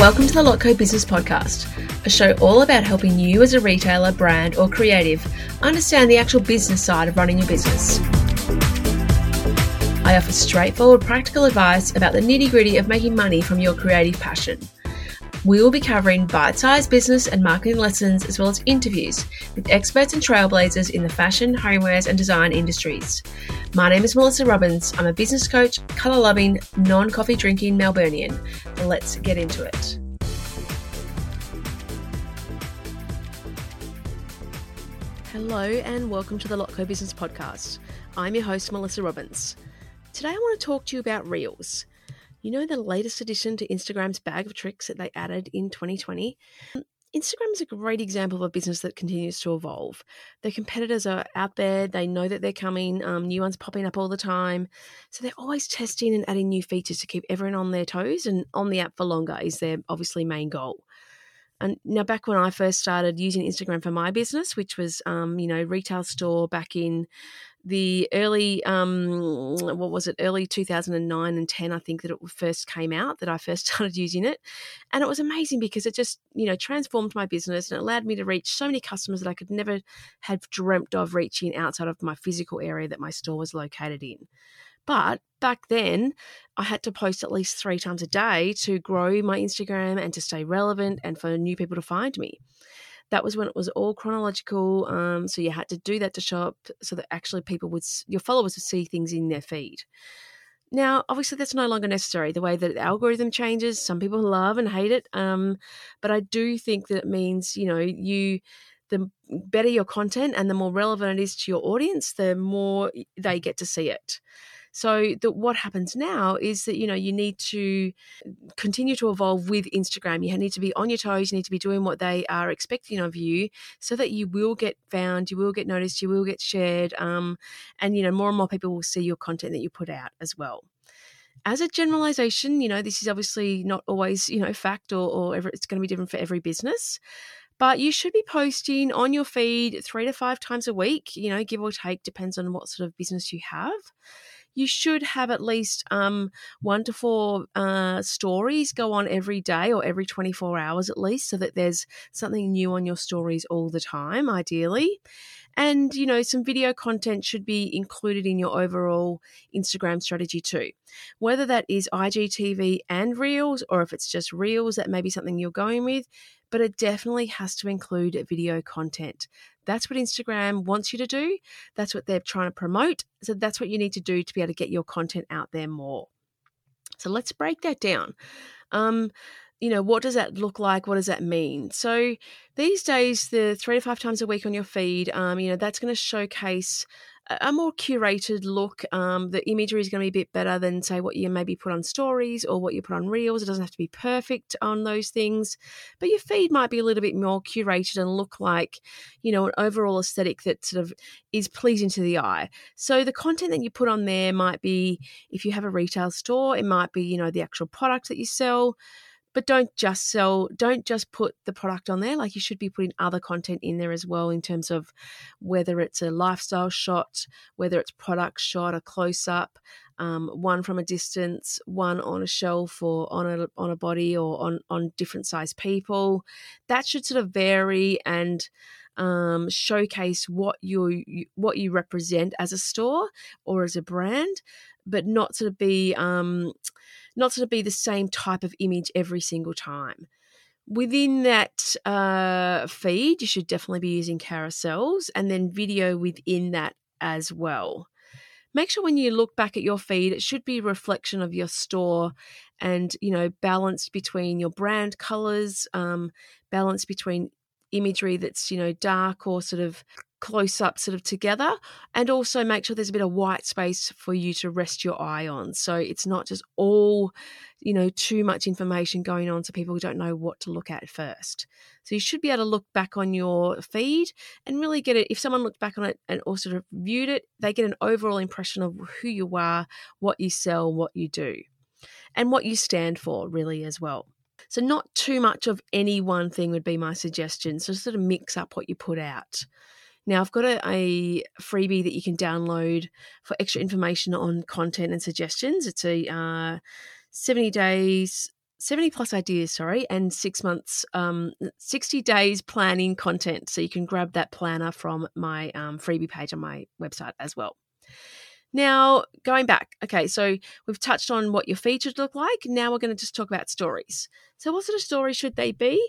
Welcome to the Lotco Business Podcast, a show all about helping you as a retailer, brand, or creative understand the actual business side of running your business. I offer straightforward, practical advice about the nitty gritty of making money from your creative passion. We will be covering bite sized business and marketing lessons as well as interviews with experts and trailblazers in the fashion, homewares, and design industries. My name is Melissa Robbins. I'm a business coach, colour loving, non coffee drinking Melburnian. Let's get into it. Hello, and welcome to the Lotco Business Podcast. I'm your host, Melissa Robbins. Today, I want to talk to you about Reels. You know, the latest addition to Instagram's bag of tricks that they added in 2020? Instagram is a great example of a business that continues to evolve. Their competitors are out there, they know that they're coming, um, new ones popping up all the time. So they're always testing and adding new features to keep everyone on their toes and on the app for longer is their obviously main goal. And now, back when I first started using Instagram for my business, which was, um, you know, retail store back in the early um what was it? Early 2009 and 10 i think that it first came out that i first started using it. And it was amazing because it just you know transformed my business and it allowed me to reach so many customers that i could never have dreamt of reaching outside of my physical area that my store was located in but back then, I had to post at least three times a day to grow my Instagram and to stay relevant and for new people to find me that was when it was all chronological. Um, so you had to do that to show up so that actually people would, your followers would see things in their feed. Now, obviously, that's no longer necessary. The way that the algorithm changes, some people love and hate it. Um, but I do think that it means, you know, you, the better your content and the more relevant it is to your audience, the more they get to see it. So that what happens now is that you know you need to continue to evolve with Instagram. You need to be on your toes. You need to be doing what they are expecting of you, so that you will get found, you will get noticed, you will get shared, um, and you know more and more people will see your content that you put out as well as a generalization, you know, this is obviously not always, you know, fact or, or ever, it's going to be different for every business. But you should be posting on your feed three to five times a week, you know, give or take, depends on what sort of business you have you should have at least um, one to four uh, stories go on every day or every 24 hours at least, so that there's something new on your stories all the time, ideally. And, you know, some video content should be included in your overall Instagram strategy too. Whether that is IGTV and Reels, or if it's just Reels, that may be something you're going with, but it definitely has to include video content. That's what Instagram wants you to do. That's what they're trying to promote. So that's what you need to do to be able to get your content out there more. So let's break that down. Um, you know, what does that look like? What does that mean? So these days, the three to five times a week on your feed, um, you know, that's going to showcase a more curated look. Um, the imagery is going to be a bit better than, say, what you maybe put on stories or what you put on reels. It doesn't have to be perfect on those things, but your feed might be a little bit more curated and look like, you know, an overall aesthetic that sort of is pleasing to the eye. So the content that you put on there might be, if you have a retail store, it might be, you know, the actual product that you sell but don't just sell don't just put the product on there like you should be putting other content in there as well in terms of whether it's a lifestyle shot whether it's product shot a close up um, one from a distance one on a shelf or on a on a body or on on different size people. That should sort of vary and um, showcase what you what you represent as a store or as a brand but not sort of be um, not of be the same type of image every single time. Within that uh, feed, you should definitely be using carousels and then video within that as well. Make sure when you look back at your feed, it should be a reflection of your store and, you know, balanced between your brand colors, um, balanced between imagery that's, you know, dark or sort of close up sort of together and also make sure there's a bit of white space for you to rest your eye on. So it's not just all you know too much information going on so people don't know what to look at first. So you should be able to look back on your feed and really get it if someone looked back on it and also sort of viewed it they get an overall impression of who you are what you sell what you do and what you stand for really as well. So not too much of any one thing would be my suggestion. So sort of mix up what you put out now, I've got a, a, freebie that you can download for extra information on content and suggestions. It's a uh, 70 days 70 plus ideas, sorry, and six months, um, 60 days planning content. So you can grab that planner from my um, freebie page on my website as well. Now, going back, okay, so we've touched on what your features look like. Now we're going to just talk about stories. So, what sort of stories should they be?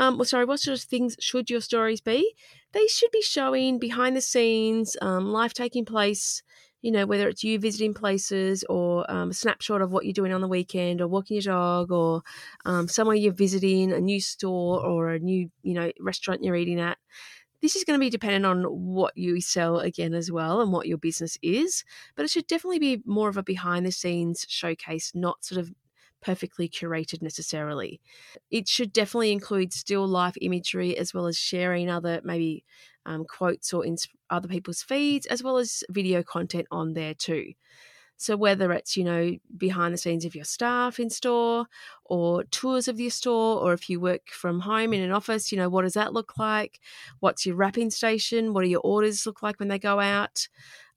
Um, well, sorry, what sort of things should your stories be? They should be showing behind the scenes, um, life taking place, you know, whether it's you visiting places or um, a snapshot of what you're doing on the weekend or walking your dog or um, somewhere you're visiting, a new store or a new, you know, restaurant you're eating at this is going to be dependent on what you sell again as well and what your business is, but it should definitely be more of a behind the scenes showcase, not sort of perfectly curated necessarily. It should definitely include still life imagery as well as sharing other maybe um, quotes or in other people's feeds, as well as video content on there too. So whether it's, you know, behind the scenes of your staff in store or tours of your store, or if you work from home in an office, you know, what does that look like? What's your wrapping station? What do your orders look like when they go out?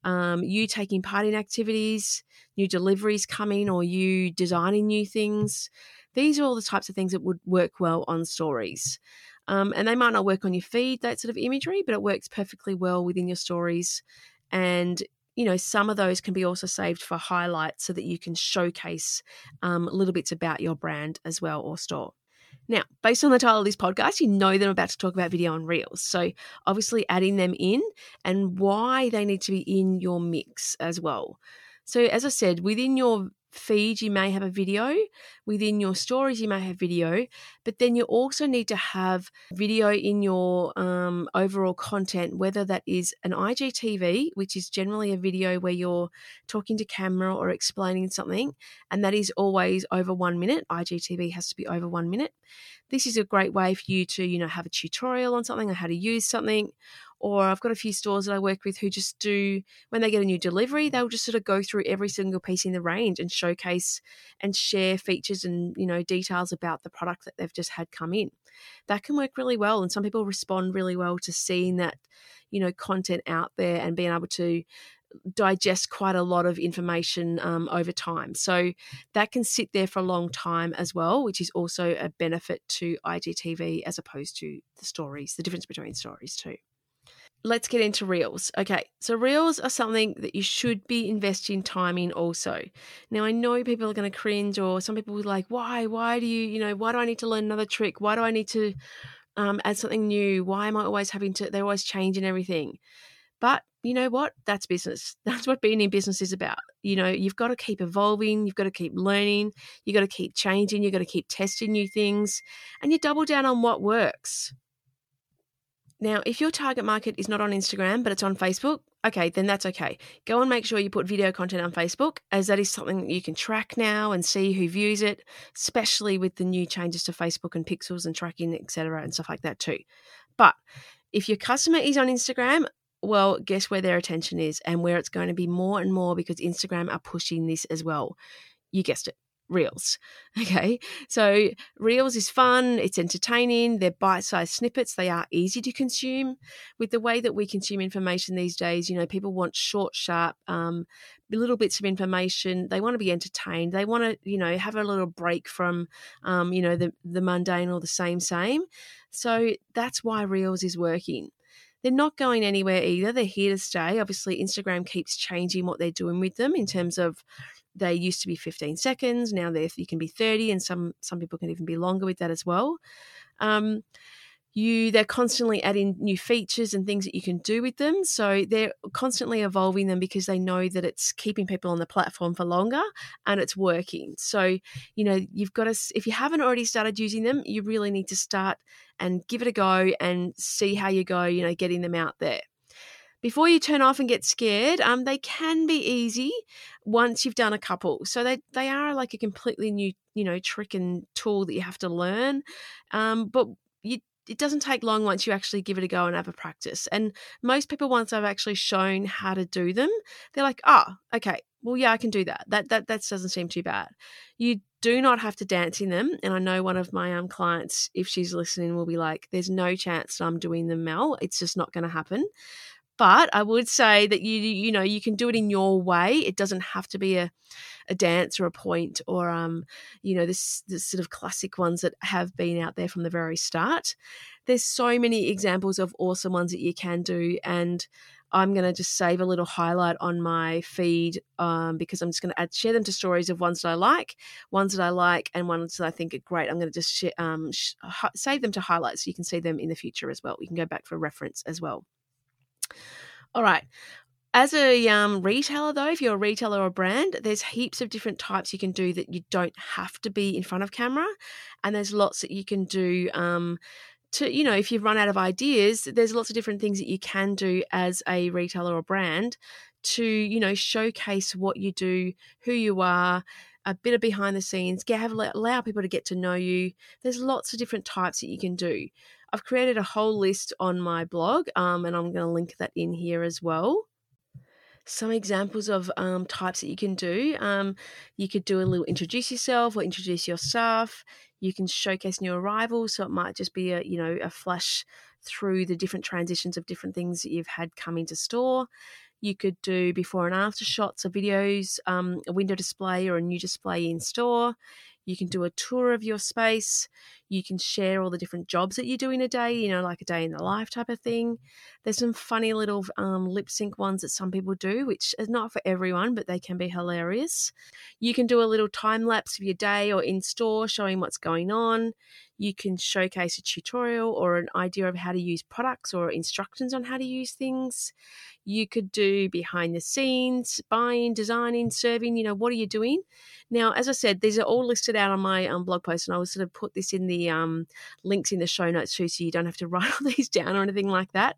Um, you taking part in activities, new deliveries coming, or you designing new things. These are all the types of things that would work well on stories. Um, and they might not work on your feed, that sort of imagery, but it works perfectly well within your stories. And you know, some of those can be also saved for highlights so that you can showcase um, little bits about your brand as well or store. Now, based on the title of this podcast, you know that I'm about to talk about video and reels. So, obviously, adding them in and why they need to be in your mix as well. So, as I said, within your feed, you may have a video. Within your stories, you may have video, but then you also need to have video in your um, overall content, whether that is an IGTV, which is generally a video where you're talking to camera or explaining something, and that is always over one minute. IGTV has to be over one minute. This is a great way for you to, you know, have a tutorial on something or how to use something, or I've got a few stores that I work with who just do, when they get a new delivery, they'll just sort of go through every single piece in the range and showcase and share features and, you know, details about the product that they've just had come in. That can work really well. And some people respond really well to seeing that, you know, content out there and being able to digest quite a lot of information um, over time. So that can sit there for a long time as well, which is also a benefit to IGTV as opposed to the stories, the difference between stories too let's get into reels. Okay, so reels are something that you should be investing time in also. Now, I know people are going to cringe, or some people will be like, why? Why do you, you know, why do I need to learn another trick? Why do I need to um, add something new? Why am I always having to, they're always changing everything? But you know what? That's business. That's what being in business is about. You know, you've got to keep evolving, you've got to keep learning, you've got to keep changing, you've got to keep testing new things, and you double down on what works. Now, if your target market is not on Instagram, but it's on Facebook, okay, then that's okay. Go and make sure you put video content on Facebook, as that is something that you can track now and see who views it, especially with the new changes to Facebook and pixels and tracking, etc., and stuff like that too. But if your customer is on Instagram, well, guess where their attention is and where it's going to be more and more because Instagram are pushing this as well. You guessed it, Reels. Okay, so Reels is fun, it's entertaining, they're bite sized snippets, they are easy to consume. With the way that we consume information these days, you know, people want short, sharp, um, little bits of information. They want to be entertained. They want to, you know, have a little break from, um, you know, the, the mundane or the same, same. So that's why Reels is working they're not going anywhere either. They're here to stay. Obviously, Instagram keeps changing what they're doing with them in terms of they used to be 15 seconds now they you can be 30 and some some people can even be longer with that as well. Um, you they're constantly adding new features and things that you can do with them so they're constantly evolving them because they know that it's keeping people on the platform for longer and it's working. So you know you've got to if you haven't already started using them you really need to start and give it a go and see how you go you know getting them out there before you turn off and get scared, um, they can be easy once you've done a couple. So they they are like a completely new you know trick and tool that you have to learn. Um, but you it doesn't take long once you actually give it a go and have a practice. And most people, once I've actually shown how to do them, they're like, oh, okay, well, yeah, I can do that. That that that doesn't seem too bad. You do not have to dance in them. And I know one of my um, clients, if she's listening, will be like, there's no chance that I'm doing them, Mel. It's just not going to happen But I would say that you you know you can do it in your way. It doesn't have to be a a dance or a point or um you know this this sort of classic ones that have been out there from the very start. There's so many examples of awesome ones that you can do and I'm going to just save a little highlight on my feed um, because I'm just going to add share them to stories of ones that I like, ones that I like, and ones that I think are great. I'm going to just share, um, sh- save them to highlights so you can see them in the future as well. You can go back for reference as well. All right. As a um, retailer, though, if you're a retailer or a brand, there's heaps of different types you can do that you don't have to be in front of camera, and there's lots that you can do. Um, to you know if you've run out of ideas there's lots of different things that you can do as a retailer or brand to you know showcase what you do who you are a bit of behind the scenes get have allow people to get to know you there's lots of different types that you can do i've created a whole list on my blog um, and i'm going to link that in here as well some examples of um, types that you can do. Um, you could do a little introduce yourself or introduce your staff. You can showcase new arrivals, so it might just be a you know a flash through the different transitions of different things that you've had come into store. You could do before and after shots of videos, um, a window display or a new display in store. You can do a tour of your space. You can share all the different jobs that you do in a day, you know, like a day in the life type of thing. There's some funny little um, lip sync ones that some people do, which is not for everyone, but they can be hilarious. You can do a little time lapse of your day or in store showing what's going on. You can showcase a tutorial or an idea of how to use products or instructions on how to use things. You could do behind the scenes, buying, designing, serving, you know, what are you doing? Now, as I said, these are all listed out on my um, blog post, and I will sort of put this in the um, links in the show notes too, so you don't have to write all these down or anything like that.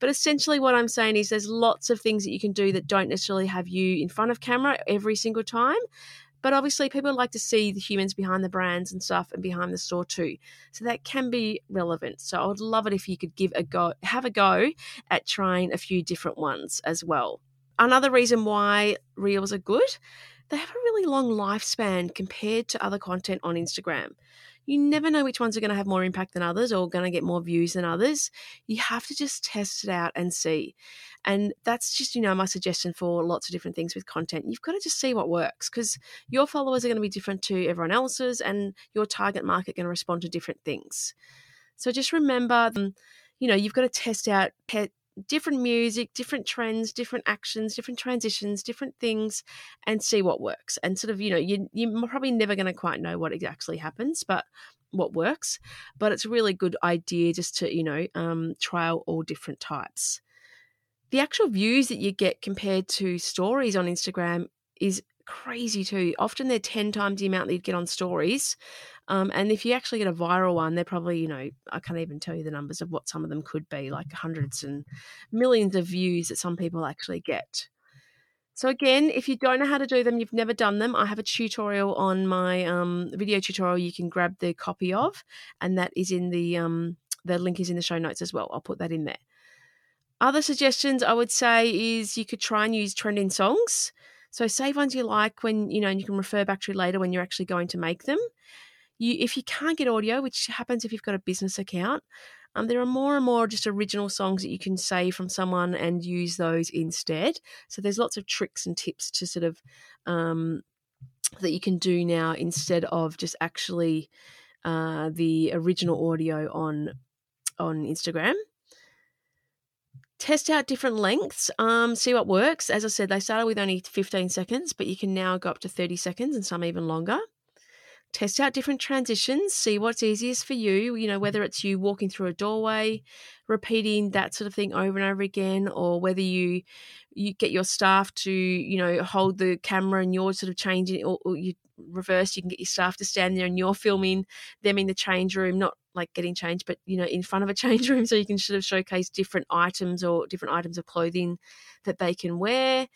But essentially, what I'm saying is there's lots of things that you can do that don't necessarily have you in front of camera every single time. But obviously, people like to see the humans behind the brands and stuff and behind the store too. So that can be relevant. So I would love it if you could give a go, have a go at trying a few different ones as well. Another reason why reels are good, they have a really long lifespan compared to other content on Instagram you never know which ones are going to have more impact than others or going to get more views than others. You have to just test it out and see. And that's just, you know, my suggestion for lots of different things with content. You've got to just see what works because your followers are going to be different to everyone else's and your target market going to respond to different things. So just remember, um, you know, you've got to test out, different music, different trends, different actions, different transitions, different things, and see what works. And sort of, you know, you, you're probably never going to quite know what exactly happens, but what works. But it's a really good idea just to, you know, um, trial all different types. The actual views that you get compared to stories on Instagram is crazy too. Often they're 10 times the amount that you'd get on stories. Um, and if you actually get a viral one, they're probably, you know, I can't even tell you the numbers of what some of them could be, like hundreds and millions of views that some people actually get. So again, if you don't know how to do them, you've never done them, I have a tutorial on my um, video tutorial you can grab the copy of, and that is in the um, the link is in the show notes as well. I'll put that in there. Other suggestions I would say is you could try and use trending songs. So save ones you like when you know, and you can refer back to later when you're actually going to make them you if you can't get audio, which happens if you've got a business account, um, there are more and more just original songs that you can save from someone and use those instead. So there's lots of tricks and tips to sort of um, that you can do now instead of just actually uh, the original audio on on Instagram. Test out different lengths, um, see what works. As I said, they started with only 15 seconds, but you can now go up to 30 seconds and some even longer test out different transitions, see what's easiest for you, you know, whether it's you walking through a doorway, repeating that sort of thing over and over again, or whether you you get your staff to, you know, hold the camera and you're sort of changing or, or you reverse, you can get your staff to stand there and you're filming them in the change room, not like getting changed, but you know, in front of a change room so you can sort of showcase different items or different items of clothing that they can wear.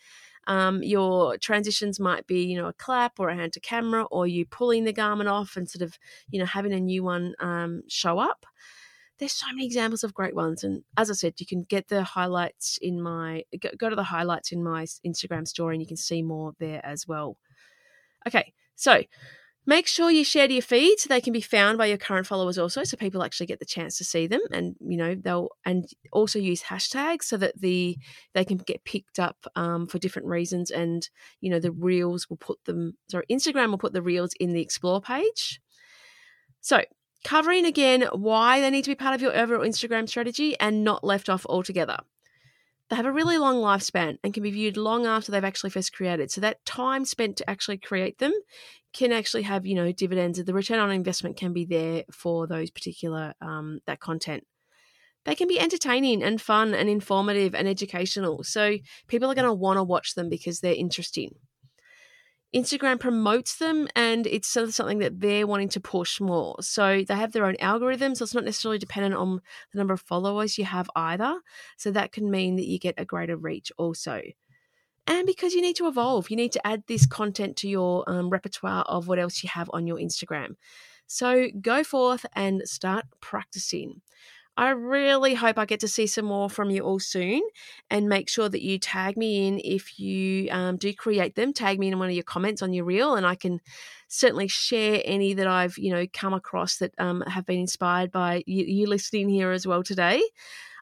Um, your transitions might be, you know, a clap or a hand to camera, or you pulling the garment off and sort of, you know, having a new one um, show up. There's so many examples of great ones, and as I said, you can get the highlights in my go, go to the highlights in my Instagram story, and you can see more there as well. Okay, so Make sure you share to your feed so they can be found by your current followers also, so people actually get the chance to see them, and you know they'll and also use hashtags so that the they can get picked up um, for different reasons, and you know the reels will put them. Sorry, Instagram will put the reels in the explore page. So covering again why they need to be part of your overall Instagram strategy and not left off altogether they have a really long lifespan and can be viewed long after they've actually first created. So that time spent to actually create them can actually have, you know, dividends. The return on investment can be there for those particular um, that content. They can be entertaining and fun and informative and educational. So people are going to want to watch them because they're interesting. Instagram promotes them and it's sort of something that they're wanting to push more. So they have their own algorithm, so it's not necessarily dependent on the number of followers you have either. So that can mean that you get a greater reach also. And because you need to evolve, you need to add this content to your um, repertoire of what else you have on your Instagram. So go forth and start practicing. I really hope I get to see some more from you all soon and make sure that you tag me in if you um, do create them. Tag me in one of your comments on your reel and I can certainly share any that I've, you know, come across that um, have been inspired by you, you listening here as well today.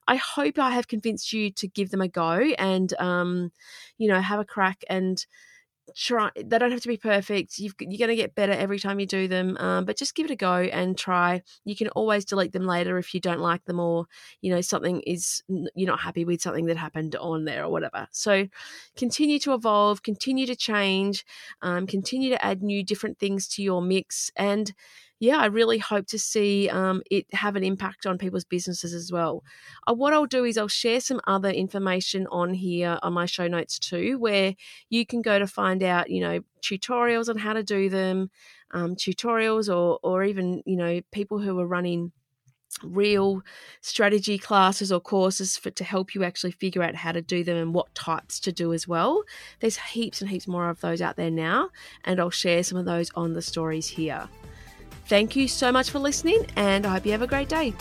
I hope I have convinced you to give them a go and, um, you know, have a crack and try they don't have to be perfect you are going to get better every time you do them um, but just give it a go and try. You can always delete them later if you don't like them or you know something is you're not happy with something that happened on there or whatever. So continue to evolve continue to change um, continue to add new different things to your mix and yeah, I really hope to see um, it have an impact on people's businesses as well. Uh, what I'll do is I'll share some other information on here on my show notes too, where you can go to find out, you know, tutorials on how to do them, um, tutorials, or or even you know people who are running reel strategy classes or courses for to help you actually figure out how to do them and what types to do as well. There's heaps and heaps more of those out there now, and I'll share some of those on the stories here. Thank you so much for listening, and I hope you have a great day.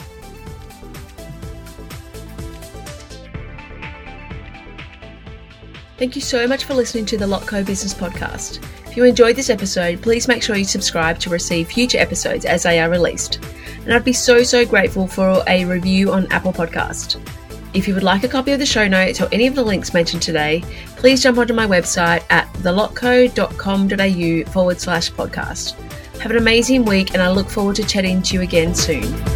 Thank you so much for listening to the Lotco Business Podcast. If you enjoyed this episode, please make sure you subscribe to receive future episodes as they are released. And I'd be so, so grateful for a review on Apple Podcast. If you would like a copy of the show notes or any of the links mentioned today, please jump onto my website at thelotco.com.au forward slash podcast. Have an amazing week, and I look forward to chatting to you again soon.